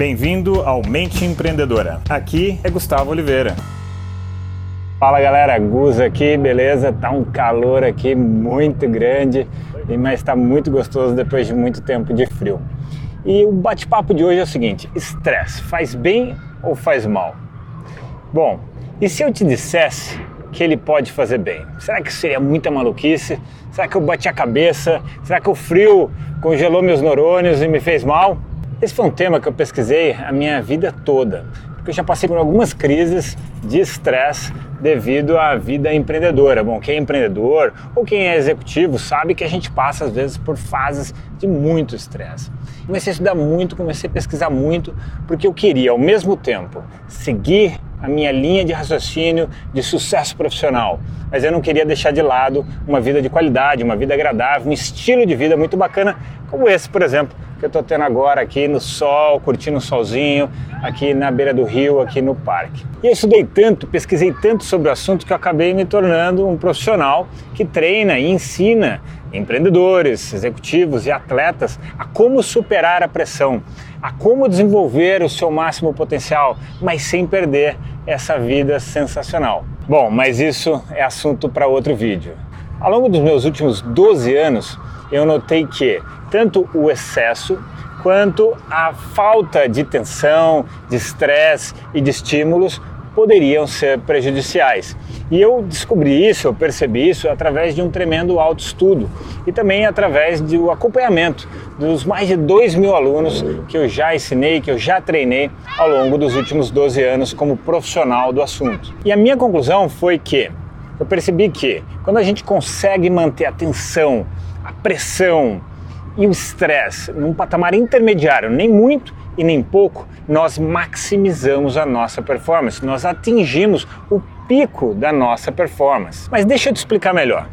Bem-vindo ao Mente Empreendedora. Aqui é Gustavo Oliveira. Fala galera, Gus aqui, beleza? Tá um calor aqui muito grande, mas está muito gostoso depois de muito tempo de frio. E o bate-papo de hoje é o seguinte: estresse faz bem ou faz mal? Bom, e se eu te dissesse que ele pode fazer bem? Será que seria muita maluquice? Será que eu bati a cabeça? Será que o frio congelou meus neurônios e me fez mal? Esse foi um tema que eu pesquisei a minha vida toda, porque eu já passei por algumas crises de estresse devido à vida empreendedora. Bom, quem é empreendedor ou quem é executivo sabe que a gente passa às vezes por fases de muito estresse. Comecei a estudar muito, comecei a pesquisar muito, porque eu queria ao mesmo tempo seguir a minha linha de raciocínio de sucesso profissional, mas eu não queria deixar de lado uma vida de qualidade, uma vida agradável, um estilo de vida muito bacana, como esse, por exemplo, que eu estou tendo agora aqui no sol, curtindo o solzinho, aqui na beira do rio, aqui no parque. E eu estudei tanto, pesquisei tanto sobre o assunto que eu acabei me tornando um profissional que treina e ensina empreendedores, executivos e atletas a como superar a pressão, a como desenvolver o seu máximo potencial, mas sem perder essa vida sensacional. Bom, mas isso é assunto para outro vídeo. Ao longo dos meus últimos 12 anos, eu notei que tanto o excesso quanto a falta de tensão, de estresse e de estímulos poderiam ser prejudiciais. E eu descobri isso, eu percebi isso através de um tremendo autoestudo e também através do acompanhamento dos mais de 2 mil alunos que eu já ensinei, que eu já treinei ao longo dos últimos 12 anos como profissional do assunto. E a minha conclusão foi que eu percebi que quando a gente consegue manter a tensão, a pressão e o estresse num patamar intermediário, nem muito e nem pouco, nós maximizamos a nossa performance, nós atingimos o pico da nossa performance. Mas deixa eu te explicar melhor.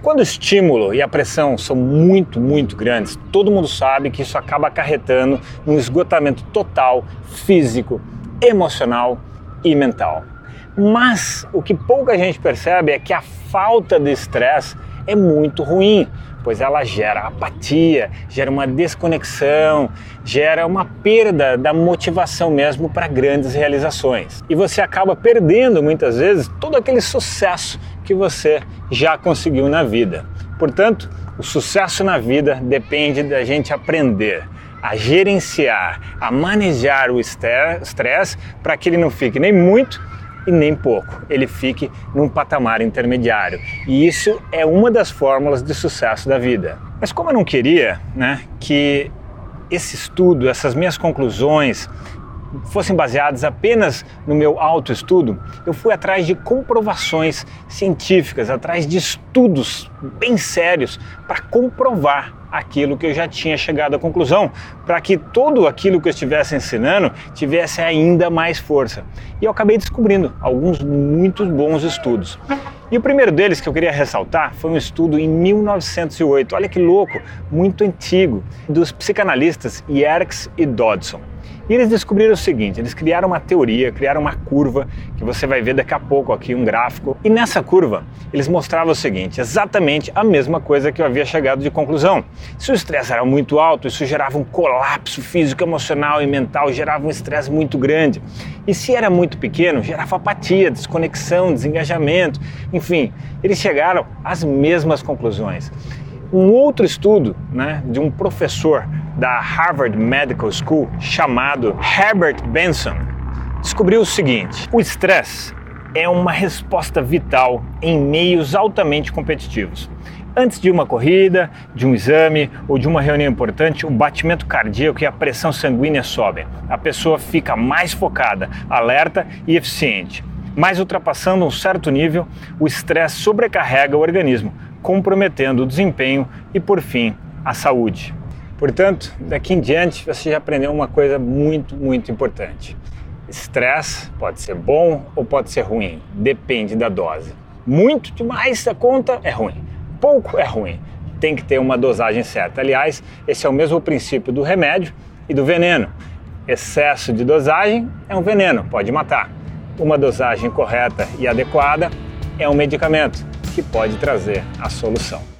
Quando o estímulo e a pressão são muito, muito grandes, todo mundo sabe que isso acaba acarretando um esgotamento total físico, emocional e mental. Mas o que pouca gente percebe é que a falta de estresse é muito ruim, pois ela gera apatia, gera uma desconexão, gera uma perda da motivação mesmo para grandes realizações. E você acaba perdendo muitas vezes todo aquele sucesso que você já conseguiu na vida. Portanto, o sucesso na vida depende da gente aprender a gerenciar, a manejar o estresse para que ele não fique nem muito e nem pouco, ele fique num patamar intermediário. E isso é uma das fórmulas de sucesso da vida. Mas como eu não queria né, que esse estudo, essas minhas conclusões fossem baseadas apenas no meu autoestudo, eu fui atrás de comprovações científicas, atrás de estudos bem sérios para comprovar aquilo que eu já tinha chegado à conclusão, para que tudo aquilo que eu estivesse ensinando tivesse ainda mais força. E eu acabei descobrindo alguns muito bons estudos. E o primeiro deles que eu queria ressaltar foi um estudo em 1908, olha que louco, muito antigo, dos psicanalistas Yerkes e Dodson. E eles descobriram o seguinte: eles criaram uma teoria, criaram uma curva, que você vai ver daqui a pouco aqui, um gráfico. E nessa curva, eles mostravam o seguinte: exatamente a mesma coisa que eu havia chegado de conclusão. Se o estresse era muito alto, isso gerava um colapso físico, emocional e mental, gerava um estresse muito grande. E se era muito pequeno, gerava apatia, desconexão, desengajamento, enfim, eles chegaram às mesmas conclusões. Um outro estudo né, de um professor da Harvard Medical School chamado Herbert Benson descobriu o seguinte: o estresse é uma resposta vital em meios altamente competitivos. Antes de uma corrida, de um exame ou de uma reunião importante, o batimento cardíaco e a pressão sanguínea sobem. A pessoa fica mais focada, alerta e eficiente. Mas ultrapassando um certo nível, o estresse sobrecarrega o organismo, comprometendo o desempenho e, por fim, a saúde. Portanto, daqui em diante você já aprendeu uma coisa muito, muito importante. Estresse pode ser bom ou pode ser ruim, depende da dose. Muito demais da conta é ruim, pouco é ruim. Tem que ter uma dosagem certa. Aliás, esse é o mesmo princípio do remédio e do veneno. Excesso de dosagem é um veneno, pode matar. Uma dosagem correta e adequada é um medicamento que pode trazer a solução.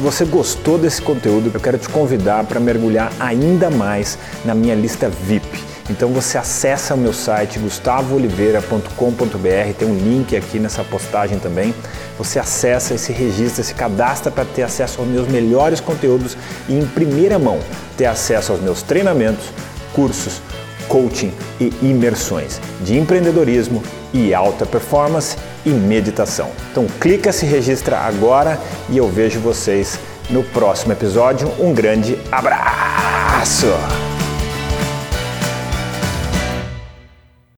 Se você gostou desse conteúdo, eu quero te convidar para mergulhar ainda mais na minha lista VIP. Então você acessa o meu site gustavooliveira.com.br, tem um link aqui nessa postagem também. Você acessa se registra, se cadastra para ter acesso aos meus melhores conteúdos e em primeira mão ter acesso aos meus treinamentos, cursos, coaching e imersões de empreendedorismo e alta performance e meditação. Então clica, se registra agora e eu vejo vocês no próximo episódio. Um grande abraço!